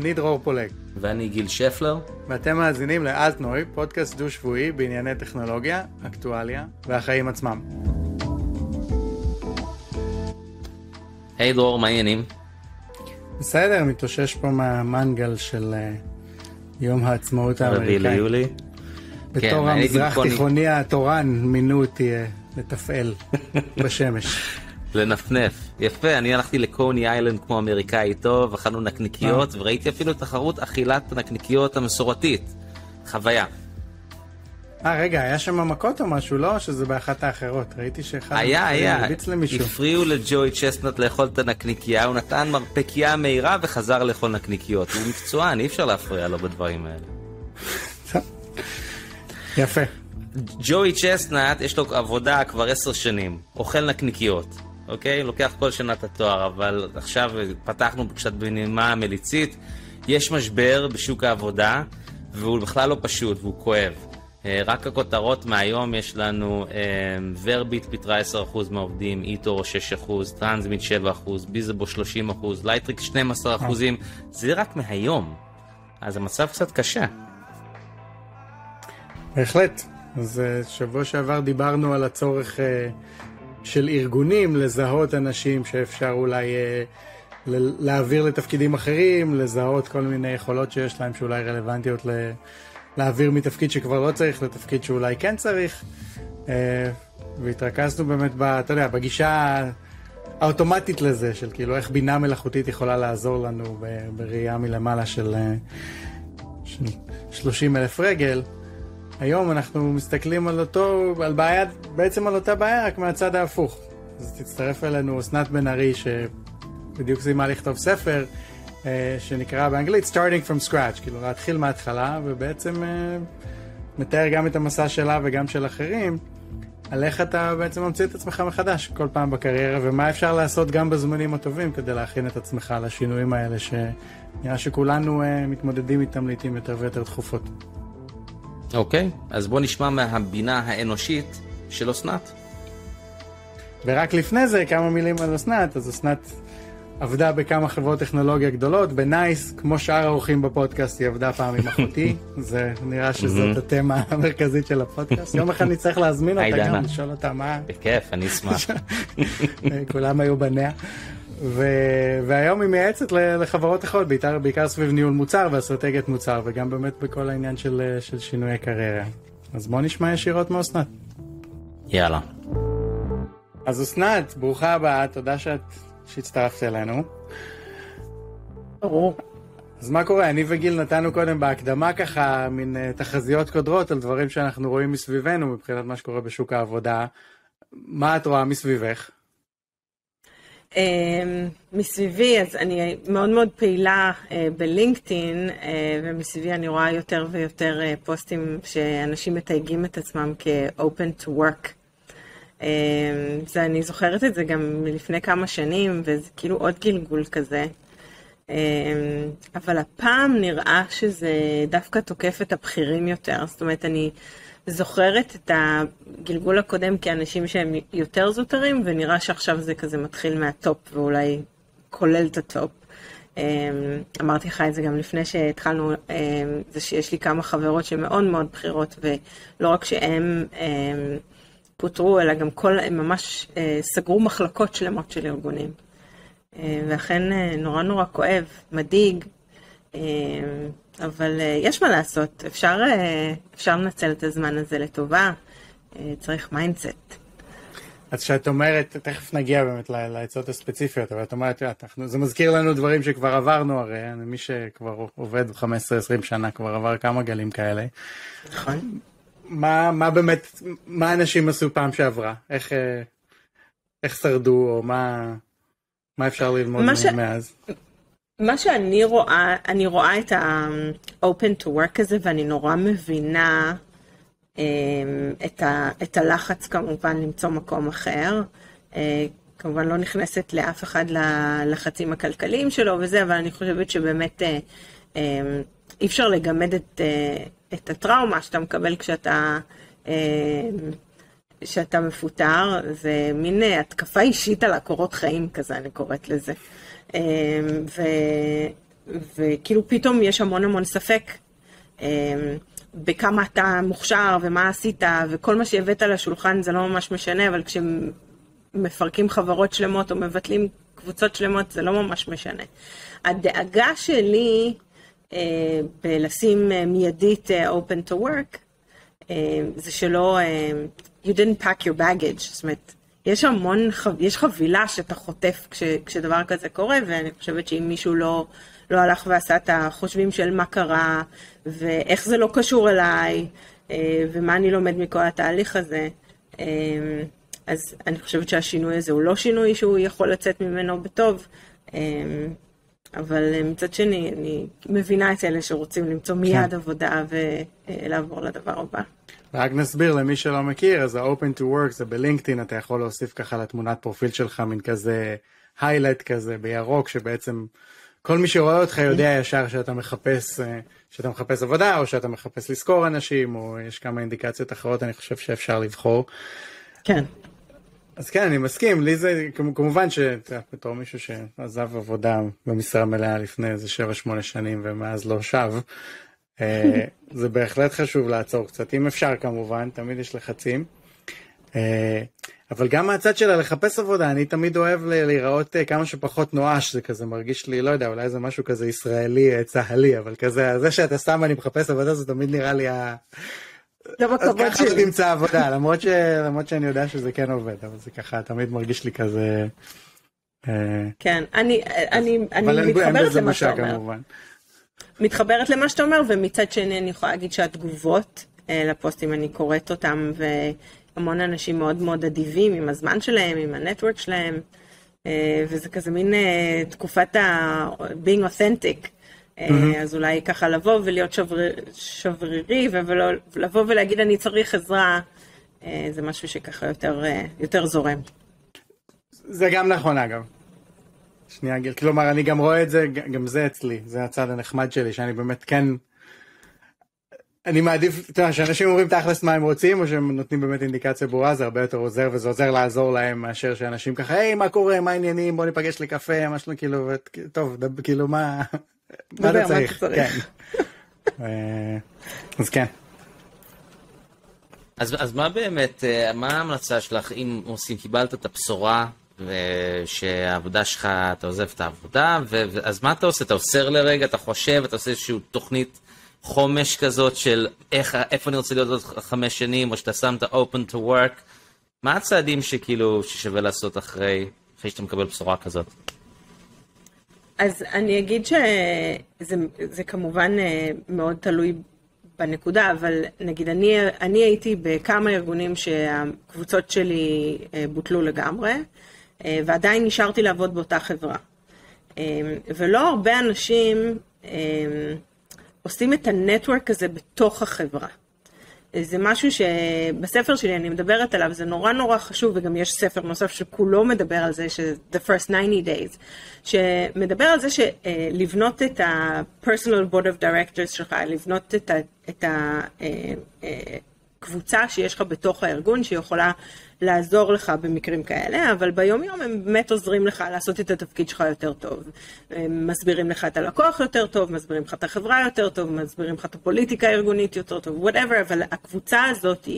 אני דרור פולג. ואני גיל שפלר. ואתם מאזינים לאלטנוי, פודקאסט דו-שבועי בענייני טכנולוגיה, אקטואליה והחיים עצמם. היי hey, דרור, מה העניינים? בסדר, מתאושש פה מהמנגל של uh, יום העצמאות האמריקאי. רביעי ליולי. בתור כן, המזרח תיכוני התורן מינו אותי uh, לתפעל בשמש. לנפנף. יפה, אני הלכתי לקוני איילנד כמו אמריקאי טוב, אכלנו נקניקיות, וראיתי אפילו תחרות אכילת הנקניקיות המסורתית. חוויה. אה, רגע, היה שם מכות או משהו, לא? שזה באחת האחרות. ראיתי שאחד... היה, היה. הפריעו לג'וי צ'סנט לאכול את הנקניקייה, הוא נתן מרפקייה מהירה וחזר לאכול נקניקיות. הוא מקצוען, אי אפשר להפריע לו בדברים האלה. יפה. ג'וי צ'סנט, יש לו עבודה כבר עשר שנים, אוכל נקניקיות. אוקיי? לוקח כל שנה את התואר, אבל עכשיו פתחנו קצת בנימה מליצית. יש משבר בשוק העבודה, והוא בכלל לא פשוט, והוא כואב. אה, רק הכותרות מהיום יש לנו Verbit פיטרה 10% מהעובדים, eToro 6%, Transmit 7%, Bizzabo 30%, Lightricks 12%, זה רק מהיום. אז המצב קצת קשה. בהחלט. אז אה, שבוע שעבר דיברנו על הצורך אה, של ארגונים לזהות אנשים שאפשר אולי אה, להעביר לתפקידים אחרים, לזהות כל מיני יכולות שיש להם שאולי רלוונטיות ל... להעביר מתפקיד שכבר לא צריך לתפקיד שאולי כן צריך. אה, והתרכזנו באמת, ב, אתה יודע, בגישה האוטומטית לזה, של כאילו איך בינה מלאכותית יכולה לעזור לנו בראייה מלמעלה של, אה, של 30 אלף רגל. היום אנחנו מסתכלים על אותו, על בעיה, בעצם על אותה בעיה, רק מהצד ההפוך. אז תצטרף אלינו אסנת בן ארי, שבדיוק סיימה לכתוב ספר, אה, שנקרא באנגלית Starting from Scratch, כאילו להתחיל מההתחלה, ובעצם אה, מתאר גם את המסע שלה וגם של אחרים, על איך אתה בעצם ממציא את עצמך מחדש כל פעם בקריירה, ומה אפשר לעשות גם בזמנים הטובים כדי להכין את עצמך לשינויים האלה, שנראה שכולנו אה, מתמודדים איתם לעיתים יותר ויותר תכופות. אוקיי, אז בוא נשמע מהבינה האנושית של אסנת. ורק לפני זה כמה מילים על אסנת, אז אסנת עבדה בכמה חברות טכנולוגיה גדולות, בנייס, כמו שאר האורחים בפודקאסט, היא עבדה פעם עם אחותי, זה נראה שזאת התמה המרכזית של הפודקאסט. יום אחד נצטרך להזמין אותה גם, לשאול אותה מה... בכיף, אני אשמח. כולם היו בניה. ו... והיום היא מייעצת לחברות אחרות, בעיקר, בעיקר סביב ניהול מוצר ואסטרטגיית מוצר, וגם באמת בכל העניין של, של שינויי קריירה. אז בוא נשמע ישירות מאסנת. יאללה. אז אסנת, ברוכה הבאה, תודה שאת, שהצטרפת אלינו. ברור. אז מה קורה? אני וגיל נתנו קודם בהקדמה ככה מין uh, תחזיות קודרות על דברים שאנחנו רואים מסביבנו מבחינת מה שקורה בשוק העבודה. מה את רואה מסביבך? אמ, מסביבי, אז אני מאוד מאוד פעילה אה, בלינקדאין, אה, ומסביבי אני רואה יותר ויותר אה, פוסטים שאנשים מתייגים את עצמם כ-open to work. אמ, זה, אני זוכרת את זה גם מלפני כמה שנים, וזה כאילו עוד גלגול כזה. אמ, אבל הפעם נראה שזה דווקא תוקף את הבכירים יותר. זאת אומרת, אני זוכרת את הגלגול הקודם כאנשים שהם יותר זוטרים, ונראה שעכשיו זה כזה מתחיל מה top, ואולי כולל את ה top. אמ, אמרתי לך את זה גם לפני שהתחלנו, אמ, זה שיש לי כמה חברות שמאוד מאוד בכירות, ולא רק שהן אמ, פוטרו, אלא גם כל, הם ממש אה, סגרו מחלקות שלמות של ארגונים. ואכן אה, נורא נורא כואב, מדאיג. אבל אה, יש מה לעשות, אפשר, אה, אפשר לנצל את הזמן הזה לטובה, אה, צריך mindset. אז כשאת אומרת, תכף נגיע באמת לעצות הספציפיות, אבל את אומרת, אנחנו, זה מזכיר לנו דברים שכבר עברנו הרי, מי שכבר עובד 15-20 שנה כבר עבר כמה גלים כאלה. נכון. מה, מה באמת, מה אנשים עשו פעם שעברה? איך, איך שרדו, או מה, מה אפשר ללמוד ש... מאז? מה שאני רואה, אני רואה את ה-open to work הזה ואני נורא מבינה um, את, ה, את הלחץ כמובן למצוא מקום אחר. Uh, כמובן לא נכנסת לאף אחד ללחצים הכלכליים שלו וזה, אבל אני חושבת שבאמת uh, um, אי אפשר לגמד את, uh, את הטראומה שאתה מקבל כשאתה... uh, שאתה מפוטר, זה מין התקפה אישית על הקורות חיים כזה, אני קוראת לזה. אמ, ו... וכאילו פתאום יש המון המון ספק בכמה אתה מוכשר ומה עשית, וכל מה שהבאת לשולחן זה לא ממש משנה, אבל כשמפרקים חברות שלמות או מבטלים קבוצות שלמות זה לא ממש משנה. הדאגה שלי אה, בלשים אה, מיידית אה, open to work, זה שלא, you didn't pack your baggage, זאת אומרת, יש המון, יש חבילה שאתה חוטף כש, כשדבר כזה קורה, ואני חושבת שאם מישהו לא, לא הלך ועשה את החושבים של מה קרה, ואיך זה לא קשור אליי, אה, ומה אני לומד מכל התהליך הזה, אה, אז אני חושבת שהשינוי הזה הוא לא שינוי שהוא יכול לצאת ממנו בטוב. אבל מצד שני, אני מבינה את אלה שרוצים למצוא מיד כן. עבודה ולעבור לדבר הבא. רק נסביר למי שלא מכיר, אז ה-open to work זה בלינקדאין, אתה יכול להוסיף ככה לתמונת פרופיל שלך מין כזה highlight כזה בירוק, שבעצם כל מי שרואה אותך יודע ישר שאתה מחפש, אה, שאתה מחפש עבודה, או שאתה מחפש לשכור אנשים, או יש כמה אינדיקציות אחרות, אני חושב שאפשר לבחור. כן. אז כן, אני מסכים, לי זה, כמובן שבתור מישהו שעזב עבודה במשרה מלאה לפני איזה 7-8 שנים ומאז לא שב, זה בהחלט חשוב לעצור קצת, אם אפשר כמובן, תמיד יש לחצים. אה, אבל גם מהצד שלה לחפש עבודה, אני תמיד אוהב להיראות אה, כמה שפחות נואש, זה כזה מרגיש לי, לא יודע, אולי זה משהו כזה ישראלי, צהלי, אבל כזה, זה שאתה סתם אני מחפש עבודה, זה תמיד נראה לי ה... זה בכבוד שלי. ככה תמצא עבודה, למרות, ש... למרות שאני יודע שזה כן עובד, אבל זה ככה תמיד מרגיש לי כזה... כן, אני, אני, אני מתחברת למה שאתה אומר. מתחברת למה שאתה אומר, ומצד שני אני יכולה להגיד שהתגובות אה, לפוסטים, אני קוראת אותם, והמון אנשים מאוד מאוד אדיבים עם הזמן שלהם, עם הנטוורק שלהם, אה, וזה כזה מין אה, תקופת ה-being authentic. Mm-hmm. אז אולי ככה לבוא ולהיות שבר... שברירי, ולבוא ולהגיד אני צריך עזרה, זה משהו שככה יותר, יותר זורם. זה גם נכון אגב. שנייה גיל, כלומר אני גם רואה את זה, גם זה אצלי, זה הצד הנחמד שלי, שאני באמת כן, אני מעדיף, אתה יודע, שאנשים אומרים תכלס מה הם רוצים, או שהם נותנים באמת אינדיקציה ברורה, זה הרבה יותר עוזר, וזה עוזר לעזור להם, מאשר שאנשים ככה, היי, מה קורה, מה העניינים, בוא ניפגש לקפה, משהו כאילו, טוב, דב, כאילו, מה, מה אתה צריך, כן. אה, אז כן. אז, אז מה באמת, אה, מה ההמלצה שלך אם עושים, קיבלת את הבשורה ושהעבודה שלך, אתה עוזב את העבודה, ו... אז מה אתה עושה? אתה עוצר לרגע, אתה חושב, אתה עושה איזושהי תוכנית חומש כזאת של איך, איפה אני רוצה להיות עוד חמש שנים, או שאתה שם את ה-open to work. מה הצעדים שכאילו, ששווה לעשות אחרי, אחרי שאתה מקבל בשורה כזאת? אז אני אגיד שזה זה כמובן אה, מאוד תלוי בנקודה, אבל נגיד אני, אני הייתי בכמה ארגונים שהקבוצות שלי אה, בוטלו לגמרי. אה, ועדיין נשארתי לעבוד באותה חברה. אה, ולא הרבה אנשים אה, עושים את הנטוורק הזה בתוך החברה. זה משהו שבספר שלי אני מדברת עליו, זה נורא נורא חשוב, וגם יש ספר נוסף שכולו מדבר על זה, ש- The First 90 Days, שמדבר על זה שלבנות את ה-Personal Board of Directors שלך, לבנות את, ה- את הקבוצה שיש לך בתוך הארגון, שיכולה לעזור לך במקרים כאלה, אבל ביום יום הם באמת עוזרים לך לעשות את התפקיד שלך יותר טוב. הם מסבירים לך את הלקוח יותר טוב, מסבירים לך את החברה יותר טוב, מסבירים לך את הפוליטיקה הארגונית יותר טוב, whatever, אבל הקבוצה הזאת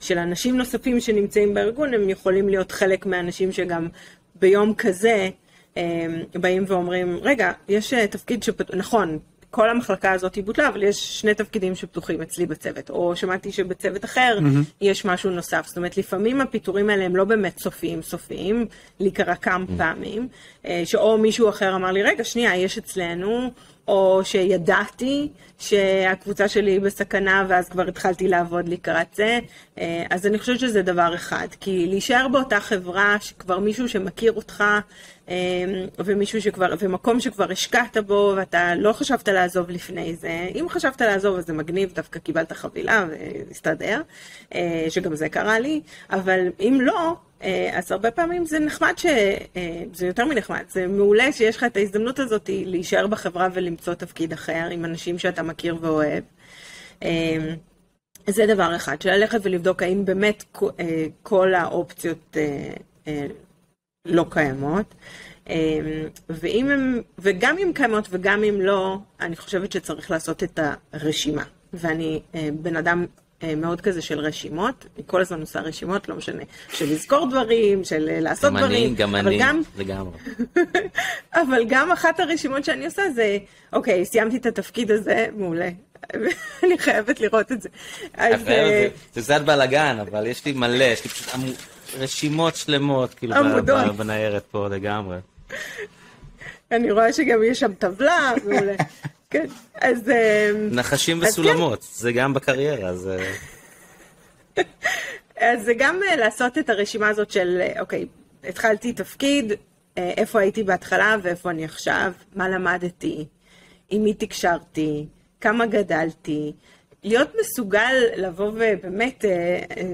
של אנשים נוספים שנמצאים בארגון, הם יכולים להיות חלק מהאנשים שגם ביום כזה באים ואומרים, רגע, יש תפקיד שפ... נכון, כל המחלקה הזאת היא בוטלה, אבל יש שני תפקידים שפתוחים אצלי בצוות, או שמעתי שבצוות אחר mm-hmm. יש משהו נוסף. זאת אומרת, לפעמים הפיטורים האלה הם לא באמת סופיים סופיים, לי קרה כמה mm-hmm. פעמים, אה, שאו מישהו אחר אמר לי, רגע, שנייה, יש אצלנו, או שידעתי שהקבוצה שלי בסכנה ואז כבר התחלתי לעבוד לקראת זה. אה, אז אני חושבת שזה דבר אחד, כי להישאר באותה חברה שכבר מישהו שמכיר אותך אה, ומישהו שכבר, ומקום שכבר השקעת בו ואתה לא חשבת לעזוב לפני זה, אם חשבת לעזוב אז זה מגניב, דווקא קיבלת חבילה והסתדר, אה, שגם זה קרה לי, אבל אם לא, אז הרבה פעמים זה נחמד, ש... אה, זה יותר מנחמד, זה מעולה שיש לך את ההזדמנות הזאת להישאר בחברה ולמצוא תפקיד אחר עם אנשים שאתה מכיר ואוהב. אה, זה דבר אחד, של ללכת ולבדוק האם באמת כל האופציות לא קיימות. ואם הם, וגם אם קיימות וגם אם לא, אני חושבת שצריך לעשות את הרשימה. ואני בן אדם מאוד כזה של רשימות, אני כל הזמן עושה רשימות, לא משנה, של לזכור דברים, של לעשות גם דברים. אני, גם אני, גם... לגמרי. אבל גם אחת הרשימות שאני עושה זה, אוקיי, סיימתי את התפקיד הזה, מעולה. אני חייבת לראות את זה. אז, זה קצת בלאגן, אבל יש לי מלא, יש לי פשוט רשימות שלמות, כאילו, בניירת פה לגמרי. אני רואה שגם יש שם טבלה, מעולה. כן, אז... נחשים וסולמות, אז כן. זה גם בקריירה, אז... אז זה גם לעשות את הרשימה הזאת של, אוקיי, התחלתי תפקיד, איפה הייתי בהתחלה ואיפה אני עכשיו, מה למדתי, עם מי תקשרתי, כמה גדלתי, להיות מסוגל לבוא ובאמת,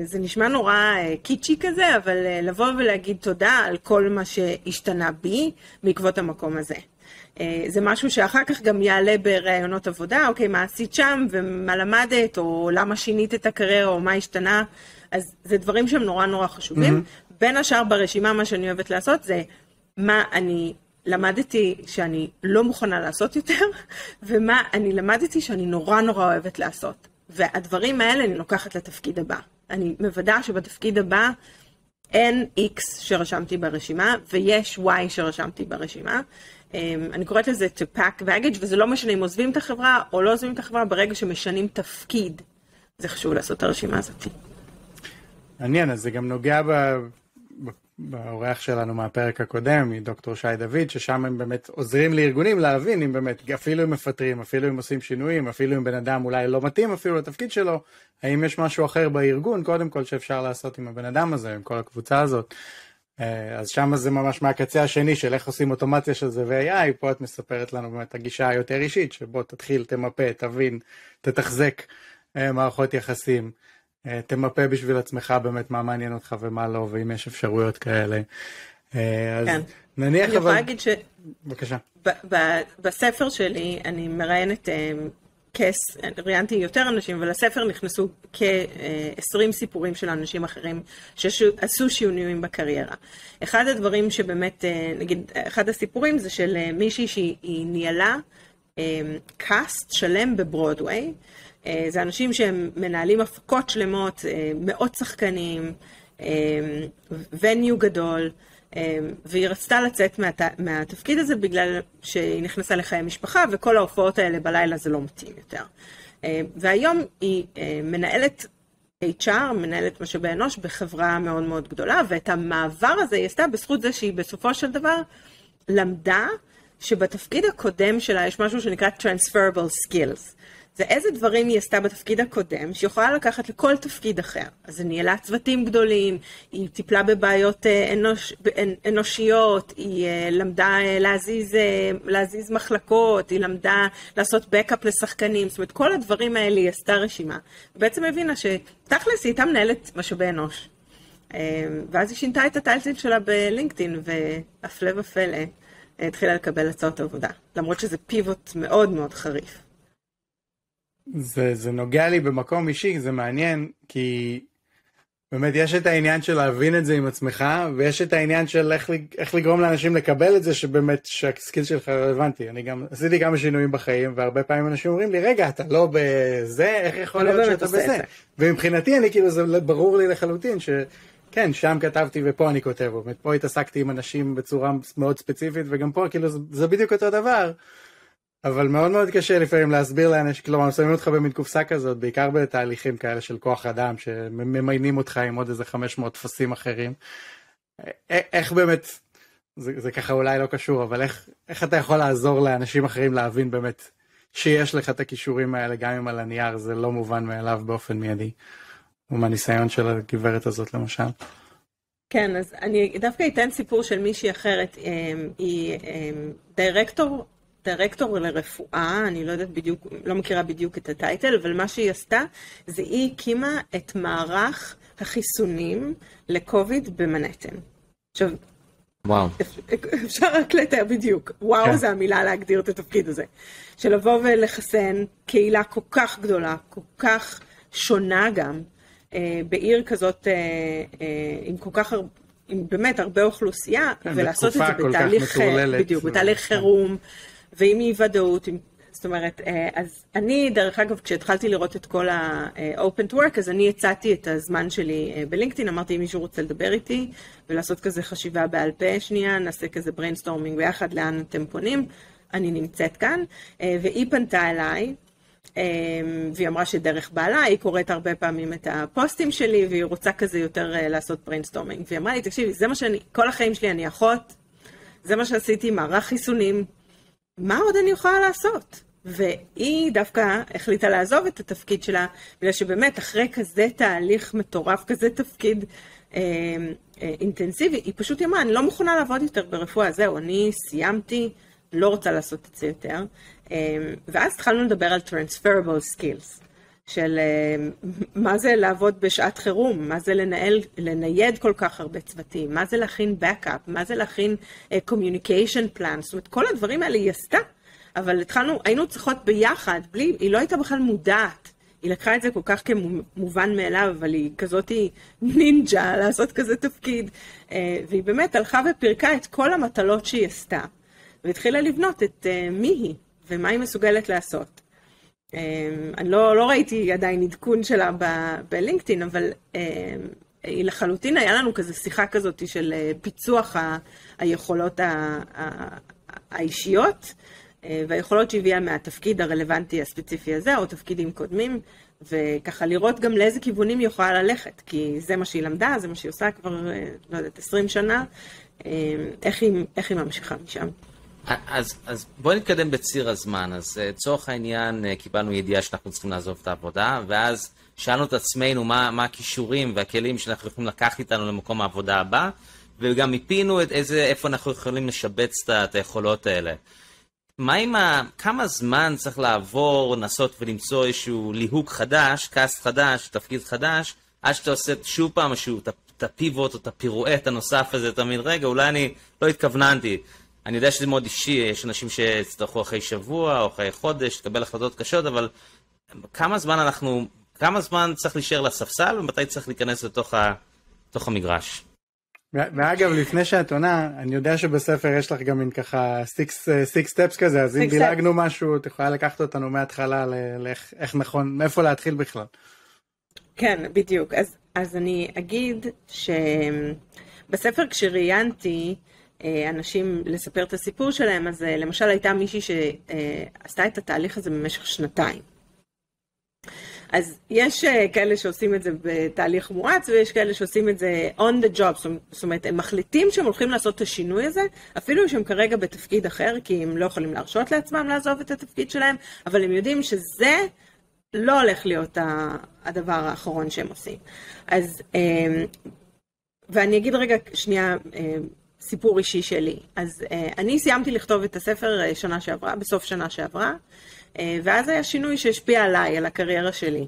זה נשמע נורא קיצ'י כזה, אבל לבוא ולהגיד תודה על כל מה שהשתנה בי בעקבות המקום הזה. זה משהו שאחר כך גם יעלה בראיונות עבודה, אוקיי, מה עשית שם ומה למדת, או למה שינית את הקריירה, או מה השתנה, אז זה דברים שהם נורא נורא חשובים. Mm-hmm. בין השאר ברשימה, מה שאני אוהבת לעשות זה מה אני למדתי שאני לא מוכנה לעשות יותר, ומה אני למדתי שאני נורא נורא אוהבת לעשות. והדברים האלה אני לוקחת לתפקיד הבא. אני מוודא שבתפקיד הבא אין X שרשמתי ברשימה, ויש Y שרשמתי ברשימה. אני קוראת לזה to pack baggage, וזה לא משנה אם עוזבים את החברה או לא עוזבים את החברה, ברגע שמשנים תפקיד, זה חשוב לעשות את הרשימה הזאת. מעניין, אז זה גם נוגע ב... באורח שלנו מהפרק הקודם, מדוקטור שי דוד, ששם הם באמת עוזרים לארגונים להבין אם באמת, אפילו אם מפטרים, אפילו אם עושים שינויים, אפילו אם בן אדם אולי לא מתאים אפילו לתפקיד שלו, האם יש משהו אחר בארגון, קודם כל, שאפשר לעשות עם הבן אדם הזה, עם כל הקבוצה הזאת. אה, אז שם זה ממש מהקצה השני של איך עושים אוטומציה של זה ו-AI, פה את מספרת לנו באמת הגישה היותר אישית, שבוא תתחיל, תמפה, תבין, תתחזק אה, מערכות יחסים. אה, תמפה בשביל עצמך באמת מה מעניין אותך ומה לא, ואם יש אפשרויות כאלה. אז כן. נניח אני אבל... אני יכולה להגיד ש... בבקשה. בספר שלי אני מראיינת ראיינתי יותר אנשים, ולספר נכנסו כ-20 סיפורים של אנשים אחרים שעשו שינויים בקריירה. אחד הדברים שבאמת, נגיד, אחד הסיפורים זה של מישהי שהיא ניהלה קאסט שלם בברודוויי. אה, זה אנשים שהם מנהלים הפקות שלמות, אה, מאות שחקנים, וניו אה, גדול, והיא רצתה לצאת מהת... מהתפקיד הזה בגלל שהיא נכנסה לחיי משפחה, וכל ההופעות האלה בלילה זה לא מתאים יותר. והיום היא מנהלת HR, מנהלת משאבי אנוש בחברה מאוד מאוד גדולה, ואת המעבר הזה היא עשתה בזכות זה שהיא בסופו של דבר למדה שבתפקיד הקודם שלה יש משהו שנקרא Transferable Skills. זה איזה דברים היא עשתה בתפקיד הקודם, שהיא יכולה לקחת לכל תפקיד אחר. אז היא ניהלה צוותים גדולים, היא טיפלה בבעיות אה, אנוש, אנושיות, היא אה, למדה אה, להזיז, להזיז מחלקות, היא למדה לעשות בקאפ לשחקנים, זאת אומרת, כל הדברים האלה היא עשתה רשימה. ובעצם הבינה שתכלס היא הייתה מנהלת משאבי אנוש. ואז היא שינתה את הטיילטים שלה בלינקדאין, והפלא ופלא, התחילה לקבל הצעות עבודה. למרות שזה פיבוט מאוד מאוד חריף. זה, זה נוגע לי במקום אישי, זה מעניין, כי באמת יש את העניין של להבין את זה עם עצמך, ויש את העניין של איך, איך לגרום לאנשים לקבל את זה, שבאמת, שהסקיל שלך רלוונטי. אני גם עשיתי כמה שינויים בחיים, והרבה פעמים אנשים אומרים לי, רגע, אתה לא בזה, איך יכול לא להיות שאתה בזה? ומבחינתי, אני כאילו, זה ברור לי לחלוטין, ש... כן, שם כתבתי ופה אני כותב, באמת, פה התעסקתי עם אנשים בצורה מאוד ספציפית, וגם פה, כאילו, זה, זה בדיוק אותו דבר. אבל מאוד מאוד קשה לפעמים להסביר לאנשים, כלומר שמים אותך במין קופסה כזאת, בעיקר בתהליכים כאלה של כוח אדם, שממיינים אותך עם עוד איזה 500 טפסים אחרים. איך באמת, זה, זה ככה אולי לא קשור, אבל איך, איך אתה יכול לעזור לאנשים אחרים להבין באמת שיש לך את הכישורים האלה, גם אם על הנייר זה לא מובן מאליו באופן מיידי, ומהניסיון של הגברת הזאת למשל. כן, אז אני דווקא אתן סיפור של מישהי אחרת, היא דירקטור דירקטור לרפואה, אני לא יודעת בדיוק, לא מכירה בדיוק את הטייטל, אבל מה שהיא עשתה, זה היא הקימה את מערך החיסונים לקוביד במנהטן. עכשיו, וואו. אפשר רק לתאר בדיוק, וואו כן. זה המילה להגדיר את התפקיד הזה. של לבוא ולחסן קהילה כל כך גדולה, כל כך שונה גם, אה, בעיר כזאת, אה, אה, עם כל כך הרבה... עם באמת הרבה אוכלוסייה, כן, ולעשות את זה בתהליך. בדיוק, בתהליך כן. חירום, ועם אי ודאות, עם- זאת אומרת, אה, אז אני, דרך אגב, כשהתחלתי לראות את כל ה-open to work, אז אני הצעתי את הזמן שלי אה, בלינקדאין, אמרתי, אם מישהו רוצה לדבר איתי, ולעשות כזה חשיבה בעל פה שנייה, נעשה כזה brainstorming ביחד, לאן אתם פונים, אני נמצאת כאן, אה, והיא פנתה אליי, והיא אמרה שדרך בעלה, היא קוראת הרבה פעמים את הפוסטים שלי, והיא רוצה כזה יותר לעשות brainstorming, והיא אמרה לי, תקשיבי, זה מה שאני, כל החיים שלי אני אחות, זה מה שעשיתי, מערך חיסונים, מה עוד אני יכולה לעשות? והיא דווקא החליטה לעזוב את התפקיד שלה, בגלל שבאמת אחרי כזה תהליך מטורף, כזה תפקיד אה, אה, אינטנסיבי, היא פשוט אמרה, אני לא מוכנה לעבוד יותר ברפואה, זהו, אני סיימתי, לא רוצה לעשות את זה יותר. אה, ואז התחלנו לדבר על transferable skills. של אה, מה זה לעבוד בשעת חירום, מה זה לנהל, לנייד כל כך הרבה צוותים, מה זה להכין backup, מה זה להכין uh, communication plan, זאת אומרת, כל הדברים האלה היא עשתה, אבל התחלנו, היינו צריכות ביחד, בלי, היא לא הייתה בכלל מודעת. היא לקחה את זה כל כך כמובן מאליו, אבל היא כזאת נינג'ה לעשות כזה תפקיד. אה, והיא באמת הלכה ופירקה את כל המטלות שהיא עשתה, והתחילה לבנות את אה, מי היא, ומה היא מסוגלת לעשות. אני לא, לא ראיתי עדיין עדכון שלה בלינקדאין, אבל um, היא לחלוטין, היה לנו כזה שיחה כזאת של uh, פיצוח ה- היכולות ה- ה- האישיות, uh, והיכולות שהביאה מהתפקיד הרלוונטי הספציפי הזה, או תפקידים קודמים, וככה לראות גם לאיזה כיוונים היא יכולה ללכת, כי זה מה שהיא למדה, זה מה שהיא עושה כבר, uh, לא יודעת, 20 שנה, um, איך היא, איך היא ממשיכה משם. אז, אז בואי נתקדם בציר הזמן. אז לצורך העניין אה, קיבלנו ידיעה שאנחנו צריכים לעזוב את העבודה, ואז שאלנו את עצמנו מה, מה הכישורים והכלים שאנחנו יכולים לקחת איתנו למקום העבודה הבא, וגם מיפינו את איזה, איפה אנחנו יכולים לשבץ את היכולות האלה. מה עם ה... כמה זמן צריך לעבור, לנסות ולמצוא איזשהו ליהוק חדש, קאסט חדש, תפקיד חדש, עד שאתה עושה שוב פעם איזשהו את הפיבוט או את הפירואט הנוסף הזה, מבין, רגע, אולי אני לא התכווננתי. אני יודע שזה מאוד אישי, יש אנשים שיצטרכו אחרי שבוע או אחרי חודש לקבל החלטות קשות, אבל כמה זמן אנחנו, כמה זמן צריך להישאר לספסל ומתי צריך להיכנס לתוך ה, לתוך המגרש? ואגב, לפני שאת עונה, אני יודע שבספר יש לך גם מין ככה six six steps כזה, אז אם דילגנו משהו, את יכולה לקחת אותנו מההתחלה לאיך איך נכון, מאיפה להתחיל בכלל. כן, בדיוק. אז, אז אני אגיד שבספר כשראיינתי אה, אנשים לספר את הסיפור שלהם, אז אה, למשל הייתה מישהי שעשתה את התהליך הזה במשך שנתיים. אז יש אה, כאלה שעושים את זה בתהליך מואץ, ויש כאלה שעושים את זה on the job, זאת אומרת, הם מחליטים שהם הולכים לעשות את השינוי הזה, אפילו שהם כרגע בתפקיד אחר, כי הם לא יכולים להרשות לעצמם לעזוב את התפקיד שלהם, אבל הם יודעים שזה לא הולך להיות הדבר האחרון שהם עושים. אז, אה, ואני אגיד רגע שנייה אה, סיפור אישי שלי. אז אה, אני סיימתי לכתוב את הספר אה, שנה שעברה, בסוף שנה שעברה, אה, ואז היה שינוי שהשפיע עליי, על הקריירה שלי.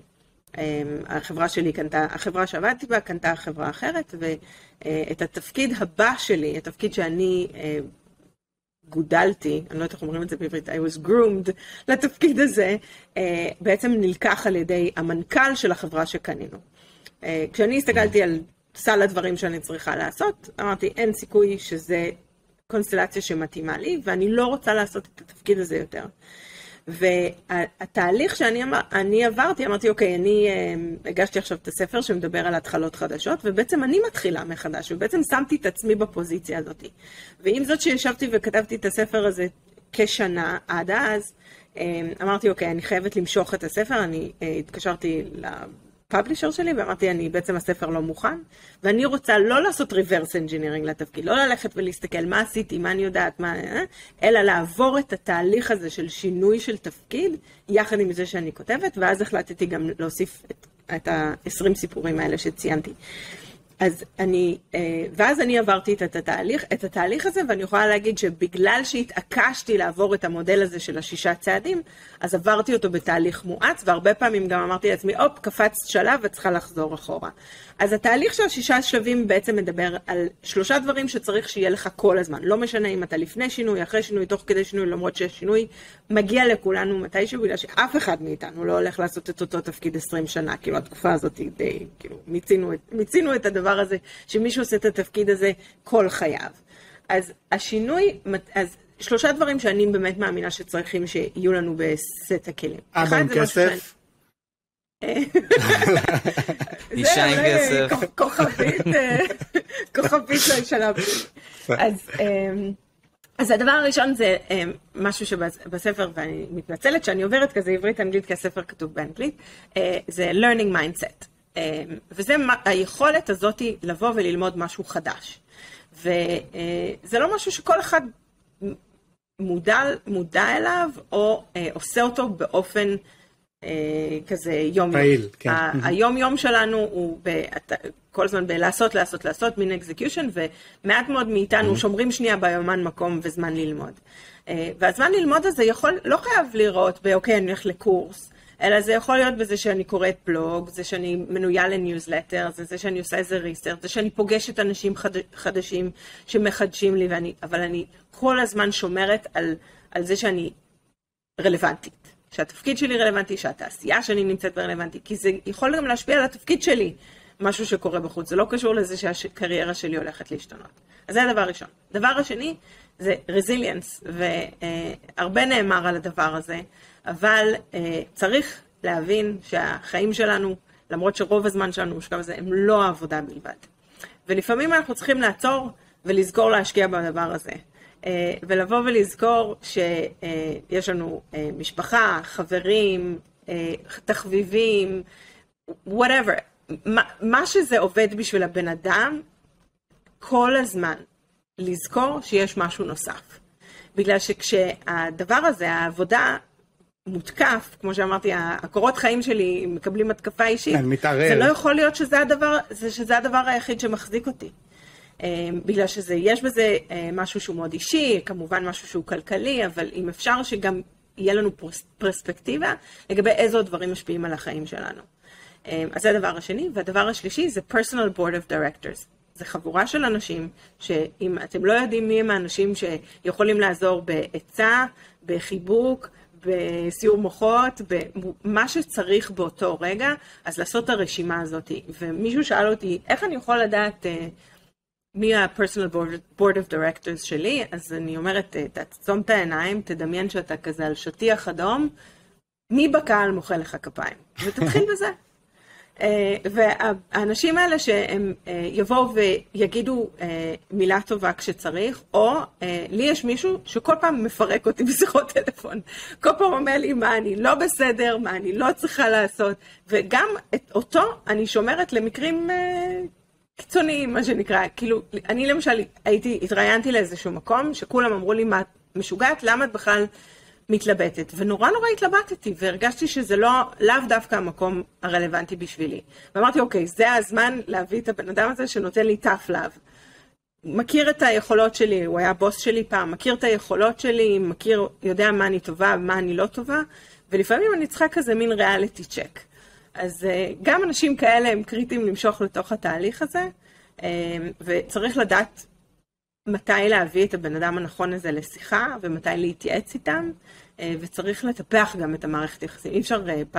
החברה שלי קנתה, החברה שעבדתי בה קנתה חברה אחרת, ואת התפקיד הבא שלי, התפקיד שאני גודלתי, אני לא יודעת איך אומרים את זה בעברית, I was groomed לתפקיד הזה, בעצם נלקח על ידי המנכ"ל של החברה שקנינו. כשאני הסתכלתי על סל הדברים שאני צריכה לעשות, אמרתי, אין סיכוי שזה קונסטלציה שמתאימה לי, ואני לא רוצה לעשות את התפקיד הזה יותר. והתהליך שאני אמר, אני עברתי, אמרתי, אוקיי, אני אה, הגשתי עכשיו את הספר שמדבר על התחלות חדשות, ובעצם אני מתחילה מחדש, ובעצם שמתי את עצמי בפוזיציה הזאת. ועם זאת שישבתי וכתבתי את הספר הזה כשנה, עד אז, אה, אמרתי, אוקיי, אני חייבת למשוך את הספר, אני אה, התקשרתי לפאבלישר שלי ואמרתי, אני בעצם הספר לא מוכן, ואני רוצה לא לעשות reverse engineering לתפקיד, לא ללכת ולהסתכל מה עשיתי, מה אני יודעת, מה... אה, אלא לעבור את התהליך הזה של שינוי של תפקיד, יחד עם זה שאני כותבת, ואז החלטתי גם להוסיף את, את ה-20 סיפורים האלה שציינתי. אז אני, אה, ואז אני עברתי את התהליך, את התהליך הזה, ואני יכולה להגיד שבגלל שהתעקשתי לעבור את המודל הזה של השישה צעדים, אז עברתי אותו בתהליך מואץ, והרבה פעמים גם אמרתי לעצמי, הופ, קפצת שלב ואת צריכה לחזור אחורה. אז התהליך של השישה שלבים בעצם מדבר על שלושה דברים שצריך שיהיה לך כל הזמן. לא משנה אם אתה לפני שינוי, אחרי שינוי, תוך כדי שינוי, למרות ששינוי מגיע לכולנו מתישהו, בגלל שאף אחד מאיתנו לא הולך לעשות את אותו תפקיד 20 שנה, כאילו התקופה הזאת די, כאילו, מיצינו את, מיצינו את הדבר. הדבר הזה, שמישהו עושה את התפקיד הזה כל חייו. אז השינוי, אז שלושה דברים שאני באמת מאמינה שצריכים שיהיו לנו בסט הכלים. אבא עם כסף. אישה עם כסף. כוכבית, אה, כוכבית לא ישנה. אז... אמ, אז הדבר הראשון זה אמ, משהו שבספר, ואני מתנצלת שאני עוברת כזה עברית-אנגלית, כי הספר כתוב באנגלית, אה, זה learning mindset. אמ, וזה היכולת הזאת לבוא וללמוד משהו חדש. וזה לא משהו שכל אחד מודע, מודע אליו, או אה, עושה אותו באופן אה, כזה יום-יום. פעיל, כן. היום-יום שלנו הוא ב, כל הזמן בלעשות, לעשות, לעשות, מין execution, ומעט מאוד מאיתנו שומרים שנייה ביומן מקום וזמן ללמוד. אה, והזמן ללמוד הזה יכול, לא חייב להיראות באוקיי, אני הולך לקורס, אלא זה יכול להיות בזה שאני קוראת בלוג, זה שאני מנויה לניוזלטר, זה זה שאני עושה איזה research, זה שאני פוגשת אנשים חד, חדשים שמחדשים לי, ואני, אבל אני כל הזמן שומרת על, על זה שאני רלוונטית. שהתפקיד שלי רלוונטי, שהתעשייה שאני נמצאת ברלוונטי, כי זה יכול גם להשפיע על התפקיד שלי, משהו שקורה בחוץ. זה לא קשור לזה שהקריירה שלי הולכת להשתנות. אז זה הדבר הראשון. הדבר השני זה רזיליאנס, והרבה נאמר על הדבר הזה, אבל אה, צריך להבין שהחיים שלנו, למרות שרוב הזמן שלנו מושקע בזה, הם לא העבודה בלבד. ולפעמים אנחנו צריכים לעצור ולזכור להשקיע בדבר הזה. אה, ולבוא ולזכור שיש לנו אה, משפחה, חברים, תחביבים, whatever, מה שזה עובד בשביל הבן אדם, כל הזמן לזכור שיש משהו נוסף. בגלל שכשהדבר הזה, העבודה, מותקף, כמו שאמרתי, הקורות חיים שלי מקבלים התקפה אישית, כן, מתערער. זה לא יכול להיות שזה הדבר, שזה הדבר היחיד שמחזיק אותי. אמ, בגלל שיש בזה אה, משהו שהוא מאוד אישי, כמובן משהו שהוא כלכלי, אבל אם אפשר שגם יהיה לנו פרספקטיבה לגבי איזה דברים משפיעים על החיים שלנו. אמ, אז זה הדבר השני. והדבר השלישי זה personal board of directors. זה חבורה של אנשים שאם אתם לא יודעים מי הם האנשים שיכולים לעזור בעצה, בחיבוק, בסיור מוחות, במה שצריך באותו רגע, אז לעשות את הרשימה הזאת. ומישהו שאל אותי, איך אני יכול לדעת אה, מי ה-personal board of directors שלי, אז אני אומרת, תעצום את העיניים, תדמיין שאתה כזה על שטיח אדום, מי בקהל מוחא לך כפיים? ותתחיל בזה. אה, והאנשים האלה שהם אה, יבואו ויגידו אה, מילה טובה כשצריך, או לי יש מישהו שכל פעם מפרק אותי בשיחות טלפון. כל פעם אומר לי מה אני לא בסדר, מה אני לא צריכה לעשות, וגם אותו אני שומרת למקרים קיצוניים, מה שנקרא. כאילו, אני למשל הייתי, התראיינתי לאיזשהו מקום, שכולם אמרו לי, מה את משוגעת? למה את בכלל מתלבטת? ונורא נורא התלבטתי, והרגשתי שזה לא, לאו דווקא המקום הרלוונטי בשבילי. ואמרתי, אוקיי, זה הזמן להביא את הבן אדם הזה שנותן לי tough love. מכיר את היכולות שלי, הוא היה בוס שלי פעם, מכיר את היכולות שלי, מכיר, יודע מה אני טובה ומה אני לא טובה, ולפעמים אני צריכה כזה מין ריאליטי צ'ק. אז uh, גם אנשים כאלה הם קריטיים למשוך לתוך התהליך הזה, uh, וצריך לדעת מתי להביא את הבן אדם הנכון הזה לשיחה, ומתי להתייעץ איתם, uh, וצריך לטפח גם את המערכת היחסים. אי אפשר uh, פ...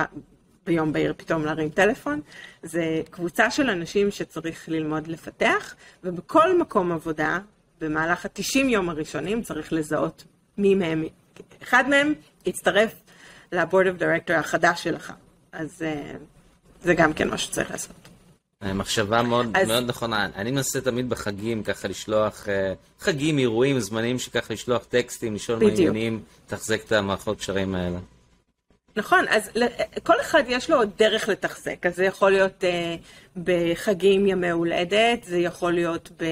ביום בהיר פתאום להרים טלפון. זה קבוצה של אנשים שצריך ללמוד לפתח, ובכל מקום עבודה, במהלך ה-90 יום הראשונים, צריך לזהות מי מהם, אחד מהם יצטרף לבורד אוף דירקטור החדש שלך. אז uh, זה גם כן מה שצריך לעשות. אה, מחשבה מאוד, אז... מאוד נכונה. אני מנסה תמיד בחגים ככה לשלוח, uh, חגים, אירועים, זמנים שככה לשלוח טקסטים, לשאול מה העניינים, לתחזק את המערכות קשרים האלה. נכון, אז כל אחד יש לו דרך לתחזק, אז זה יכול להיות uh, בחגים, ימי הולדת, זה יכול להיות ב...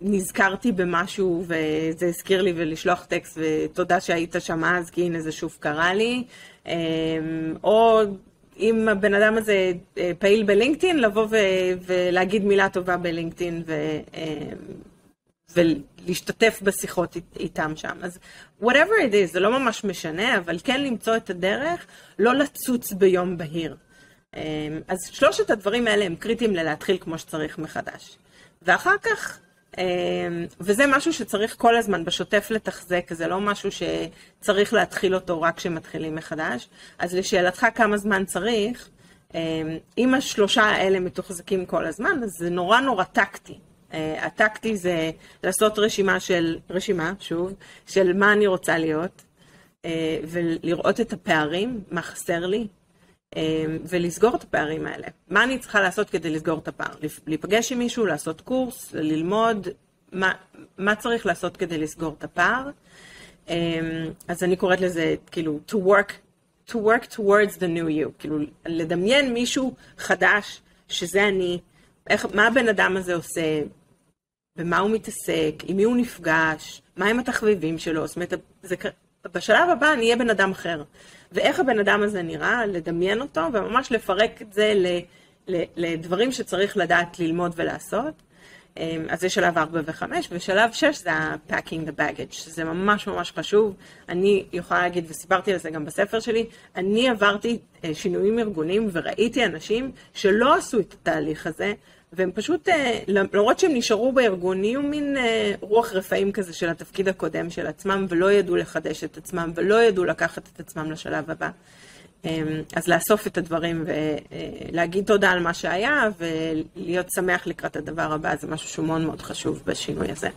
נזכרתי במשהו וזה הזכיר לי ולשלוח טקסט ותודה שהיית שם אז כי הנה זה שוב קרה לי. אמ, או אם הבן אדם הזה אה, פעיל בלינקדאין, לבוא ו- ולהגיד מילה טובה בלינקדאין ו- אמ, ולהשתתף בשיחות איתם שם. אז whatever it is, זה לא ממש משנה, אבל כן למצוא את הדרך, לא לצוץ ביום בהיר. אמ, אז שלושת הדברים האלה הם קריטיים ללהתחיל כמו שצריך מחדש. ואחר כך וזה משהו שצריך כל הזמן בשוטף לתחזק, זה לא משהו שצריך להתחיל אותו רק כשמתחילים מחדש. אז לשאלתך כמה זמן צריך, אם השלושה האלה מתוחזקים כל הזמן, אז זה נורא נורא טקטי. הטקטי זה לעשות רשימה של, רשימה, שוב, של מה אני רוצה להיות, ולראות את הפערים, מה חסר לי, ולסגור את הפערים האלה. מה אני צריכה לעשות כדי לסגור את הפער? להיפגש עם מישהו, לעשות קורס, ללמוד, מה, מה צריך לעשות כדי לסגור את הפער. אז אני קוראת לזה, כאילו, to work, to work towards the new you, כאילו, לדמיין מישהו חדש, שזה אני, איך, מה הבן אדם הזה עושה, במה הוא מתעסק, עם מי הוא נפגש, מהם התחביבים שלו, זאת אומרת, זה, בשלב הבא אני אהיה בן אדם אחר. ואיך הבן אדם הזה נראה, לדמיין אותו, וממש לפרק את זה ל, ל, לדברים שצריך לדעת ללמוד ולעשות. אמ, אז זה שלב 4 ו-5, ושלב 6 זה ה-packing the baggage, שזה ממש ממש חשוב. אני יכולה להגיד, וסיפרתי על זה גם בספר שלי, אני עברתי אה, שינויים ארגוניים וראיתי אנשים שלא עשו את התהליך הזה, והם פשוט, אה, למרות שהם נשארו בארגון, נהיו מין אה, רוח רפאים כזה של התפקיד הקודם של עצמם, ולא ידעו לחדש את עצמם, ולא ידעו לקחת את עצמם לשלב הבא. אמ, אז לאסוף את הדברים ולהגיד תודה על מה שהיה, ולהיות שמח לקראת הדבר הבא, זה משהו שהוא מאוד מאוד חשוב בשינוי הזה.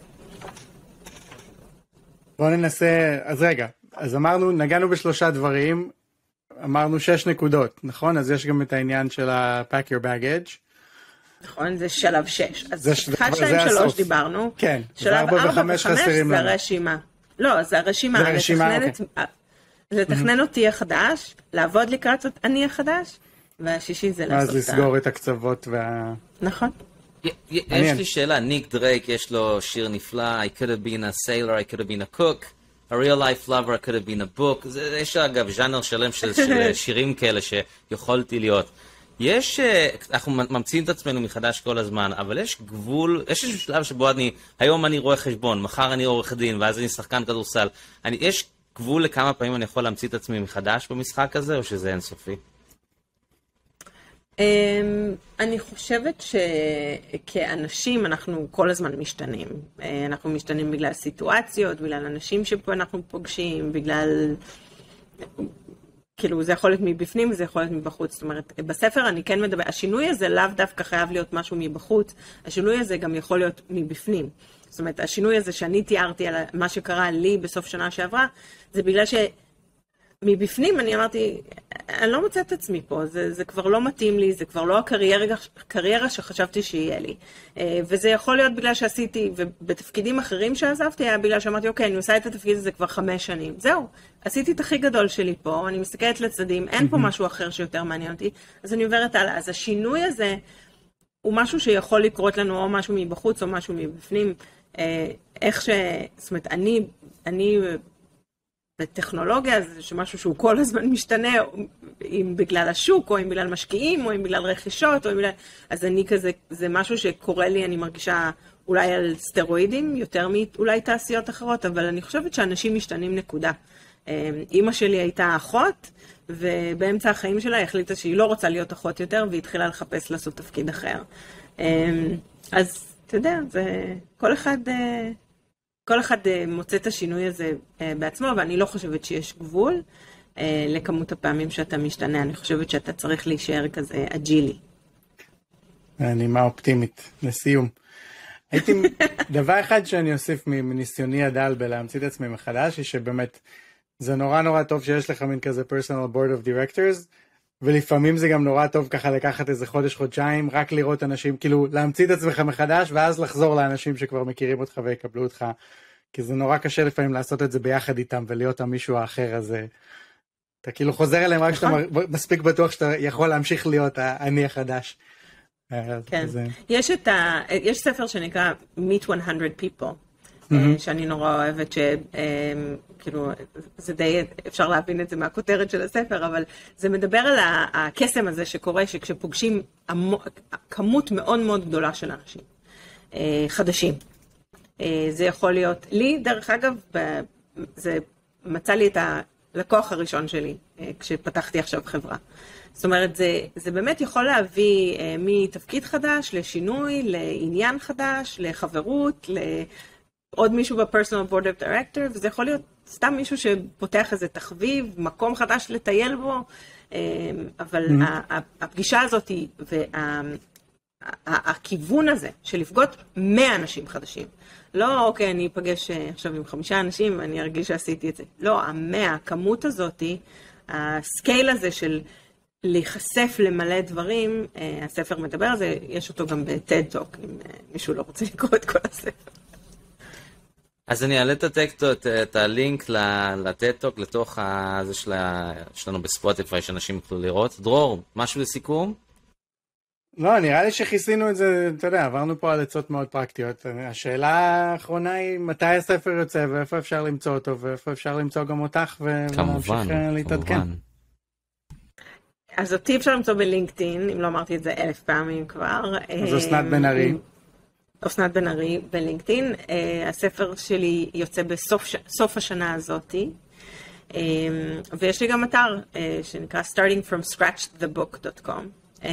בואו ננסה, אז רגע, אז אמרנו, נגענו בשלושה דברים, אמרנו שש נקודות, נכון? אז יש גם את העניין של ה-pack your baggage. נכון, זה שלב שש. אז אחד, שתיים, שלוש דיברנו. כן, שלב ארבע וחמש זה הרשימה. לא, זה הרשימה. זה הרשימה, אוקיי. לתכנן אותי החדש, לעבוד לקראת אני החדש, והשישי זה לעשות את ה... אז לסגור את הקצוות וה... נכון. יש לי שאלה, ניק דרייק יש לו שיר נפלא, I could have been a sailor, I could have been a cook, a real life lover, I could have been a book, יש אגב ז'אנר שלם של שירים כאלה שיכולתי להיות. יש, אה, אנחנו ממציאים את עצמנו מחדש כל הזמן, אבל יש גבול, יש איזשהו שלב שבו אני, היום אני רואה חשבון, מחר אני עורך דין, ואז אני שחקן כדורסל. אני, יש גבול לכמה פעמים אני יכול להמציא את עצמי מחדש במשחק הזה, או שזה אינסופי? Um, אני חושבת שכאנשים אנחנו כל הזמן משתנים. Uh, אנחנו משתנים בגלל סיטואציות, בגלל אנשים שפה אנחנו פוגשים, בגלל... כאילו זה יכול להיות מבפנים וזה יכול להיות מבחוץ. זאת אומרת, בספר אני כן מדבר, השינוי הזה לאו דווקא חייב להיות משהו מבחוץ, השינוי הזה גם יכול להיות מבפנים. זאת אומרת, השינוי הזה שאני תיארתי על מה שקרה לי בסוף שנה שעברה, זה בגלל שמבפנים אני אמרתי, אני לא מוצאת את עצמי פה, זה, זה כבר לא מתאים לי, זה כבר לא הקריירה שחשבתי שיהיה לי. אה, וזה יכול להיות בגלל שעשיתי, ובתפקידים אחרים שעזבתי, היה בגלל שאמרתי, אוקיי, אני עושה את התפקיד הזה כבר חמש שנים. זהו, עשיתי את הכי גדול שלי פה, אני מסתכלת לצדדים, אין פה משהו אחר שיותר מעניין אותי, אז אני עוברת הלאה. אז השינוי הזה... הוא משהו שיכול לקרות לנו או משהו מבחוץ או משהו מבפנים. אה, איך ש... זאת אומרת, אני, אני בטכנולוגיה זה משהו שהוא כל הזמן משתנה, אם בגלל השוק, או אם בגלל משקיעים, או אם בגלל רכישות, או אם בגלל... אז אני כזה, זה משהו שקורה לי, אני מרגישה אולי על סטרואידים, יותר מאולי תעשיות אחרות, אבל אני חושבת שאנשים משתנים נקודה. אה, אימא שלי הייתה אחות, ובאמצע החיים שלה החליטה שהיא לא רוצה להיות אחות יותר, והיא התחילה לחפש לעשות תפקיד אחר. אה, אז אתה יודע, זה... כל אחד... אה, כל אחד אה, מוצא את השינוי הזה אה, בעצמו, ואני לא חושבת שיש גבול לכמות הפעמים שאתה משתנה. אני חושבת שאתה צריך להישאר כזה אג'ילי. נימה אופטימית, לסיום. הייתי, דבר אחד שאני אוסיף מניסיוני הדל בלהמציא את עצמי מחדש, היא שבאמת, זה נורא נורא טוב שיש לך מין כזה personal board of directors, ולפעמים זה גם נורא טוב ככה לקחת איזה חודש חודשיים רק לראות אנשים כאילו להמציא את עצמך מחדש ואז לחזור לאנשים שכבר מכירים אותך ויקבלו אותך כי זה נורא קשה לפעמים לעשות את זה ביחד איתם ולהיות המישהו האחר הזה. אתה כאילו חוזר אליהם רק כשאתה נכון. מספיק בטוח שאתה יכול להמשיך להיות האני החדש. כן, יש את ה... יש ספר שנקרא Meet 100 People. Mm-hmm. שאני נורא אוהבת, שכאילו, זה די, אפשר להבין את זה מהכותרת של הספר, אבל זה מדבר על הקסם הזה שקורה שכשפוגשים המו, כמות מאוד מאוד גדולה של אנשים אה, חדשים. אה, זה יכול להיות, לי, דרך אגב, זה מצא לי את הלקוח הראשון שלי כשפתחתי עכשיו חברה. זאת אומרת, זה, זה באמת יכול להביא אה, מתפקיד חדש לשינוי, לעניין חדש, לחברות, עוד מישהו ב-personal board of director, וזה יכול להיות סתם מישהו שפותח איזה תחביב, מקום חדש לטייל בו, אה, אבל mm-hmm. הפגישה הזאת והכיוון הזה של לפגוש 100 אנשים חדשים. לא, אוקיי, אני אפגש אה, עכשיו עם חמישה אנשים ואני ארגיש שעשיתי את זה. לא, המאה, הכמות הזאתי, ה scale הזה של להיחשף למלא דברים, אה, הספר מדבר על זה, יש אותו גם ב TED Talk, אם מישהו לא רוצה לקרוא את כל הספר. אז אני אעלה את הטקטו, את הלינק לטטוק לתוך זה שלנו בספוטיפיי, שאנשים יוכלו לראות. דרור, משהו לסיכום? לא, נראה לי שכיסינו את זה, אתה יודע, עברנו פה על עצות מאוד פרקטיות. השאלה האחרונה היא מתי הספר יוצא ואיפה אפשר למצוא אותו ואיפה אפשר למצוא גם אותך ולהמשיך אה, להתעדכן. אז אותי אפשר למצוא בלינקדאין, אם לא אמרתי את זה אלף פעמים כבר. אז אסנת בן ארי. אה, אסנת בן ארי בלינקדאין. Uh, הספר שלי יוצא בסוף השנה הזאתי. Um, ויש לי גם אתר uh, שנקרא starting from scratch the book.com. Um,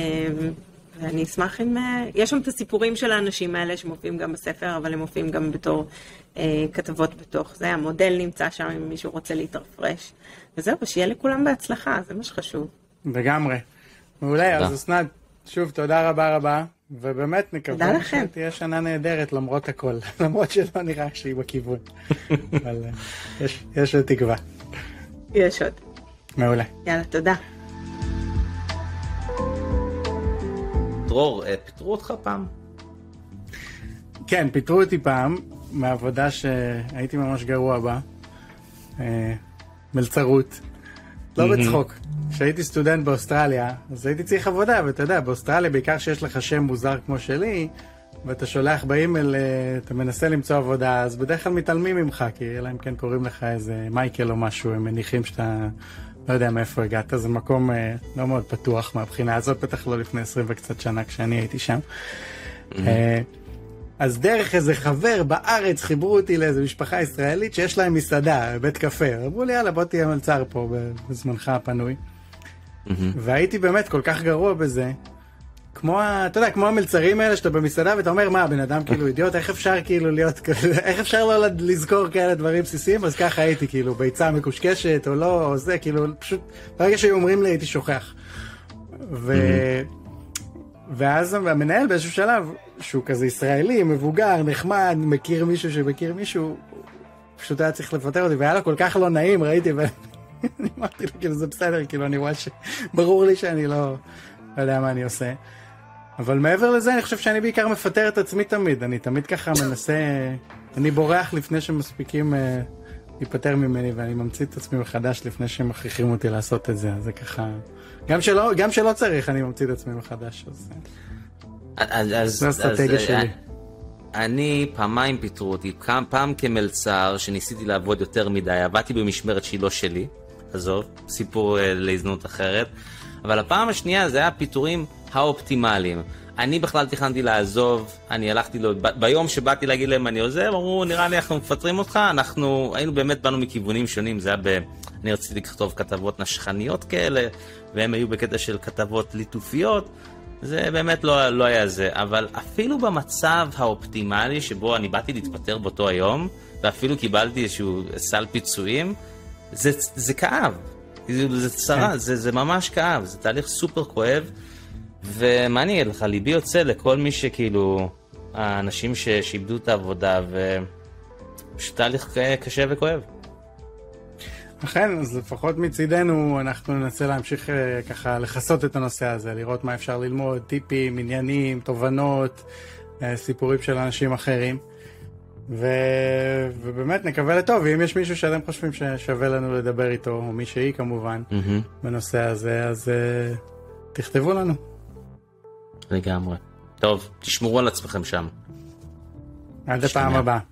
ואני אשמח אם... Uh, יש שם את הסיפורים של האנשים האלה שמופיעים גם בספר, אבל הם מופיעים גם בתור uh, כתבות בתוך זה. המודל נמצא שם אם מישהו רוצה להתרפרש. וזהו, ושיהיה לכולם בהצלחה, זה מה שחשוב. לגמרי. מעולה, אז אסנת, שוב, תודה רבה רבה. ובאמת נקווה שתהיה שנה נהדרת למרות הכל, למרות שלא נראה שהיא בכיוון. אבל אה, יש, יש עוד תקווה. יש עוד. מעולה. יאללה, תודה. דרור, אה, פיטרו אותך פעם? כן, פיטרו אותי פעם מעבודה שהייתי ממש גרוע בה. אה, מלצרות. לא בצחוק. כשהייתי סטודנט באוסטרליה, אז הייתי צריך עבודה, ואתה יודע, באוסטרליה, בעיקר שיש לך שם מוזר כמו שלי, ואתה שולח באימייל, אה, אתה מנסה למצוא עבודה, אז בדרך כלל מתעלמים ממך, כי אלא אם כן קוראים לך איזה מייקל או משהו, הם מניחים שאתה לא יודע מאיפה הגעת, זה מקום אה, לא מאוד פתוח מהבחינה הזאת, בטח לא לפני 20 וקצת שנה כשאני הייתי שם. Mm-hmm. אז דרך איזה חבר בארץ חיברו אותי לאיזה משפחה ישראלית שיש להם מסעדה, בית קפה. אמרו לי, יאללה, בוא תהיה מלצר פה בזמנך הפנוי. והייתי באמת כל כך גרוע בזה. כמו, אתה יודע, כמו המלצרים האלה שאתה במסעדה ואתה אומר, מה, בן אדם כאילו אידיוט, איך אפשר כאילו להיות, איך אפשר לא לזכור כאלה דברים בסיסיים? אז ככה הייתי, כאילו, ביצה מקושקשת או לא, או זה, כאילו, פשוט, ברגע שהיו אומרים לי הייתי שוכח. ו... ואז המנהל באיזשהו שלב, שהוא כזה ישראלי, מבוגר, נחמד, מכיר מישהו שמכיר מישהו, פשוט היה צריך לפטר אותי, והיה לו כל כך לא נעים, ראיתי, ואני אמרתי לו, כאילו, זה בסדר, כאילו, אני רואה שברור לי שאני לא, לא יודע מה אני עושה. אבל מעבר לזה, אני חושב שאני בעיקר מפטר את עצמי תמיד, אני תמיד ככה מנסה, אני בורח לפני שמספיקים אה, להיפטר ממני, ואני ממציא את עצמי מחדש לפני שמכריחים אותי לעשות את זה, אז זה ככה... גם שלא, גם שלא צריך, אני ממציא את עצמי מחדש. אז... זו האסטרטגיה שלי. אה, אני, פעמיים פיטרו אותי, פעם כמלצר, שניסיתי לעבוד יותר מדי, עבדתי במשמרת שהיא לא שלי, עזוב, סיפור uh, להזדמנות אחרת, אבל הפעם השנייה זה היה הפיטורים האופטימליים. אני בכלל תכננתי לעזוב, אני הלכתי, לו, ביום שבאתי להגיד להם אני עוזב, אמרו נראה לי אנחנו מפטרים אותך, אנחנו היינו באמת באנו מכיוונים שונים, זה היה ב... אני רציתי לכתוב כתבות נשכניות כאלה, והם היו בקטע של כתבות ליטופיות, זה באמת לא, לא היה זה, אבל אפילו במצב האופטימלי שבו אני באתי להתפטר באותו היום, ואפילו קיבלתי איזשהו סל פיצויים, זה, זה כאב. זה צרה, כן. זה, זה ממש כאב, זה תהליך סופר כואב. ומה אני אגיד לך, ליבי יוצא לכל מי שכאילו, האנשים שאיבדו את העבודה, ופשוט תהליך קשה וכואב. אכן, אז לפחות מצידנו אנחנו ננסה להמשיך אה, ככה לכסות את הנושא הזה, לראות מה אפשר ללמוד, טיפים, עניינים, תובנות, אה, סיפורים של אנשים אחרים. ו... ובאמת נקווה לטוב, ואם יש מישהו שאתם חושבים ששווה לנו לדבר איתו, או מי שהיא כמובן, mm-hmm. בנושא הזה, אז uh, תכתבו לנו. לגמרי. טוב, תשמרו על עצמכם שם. עד הפעם הבאה.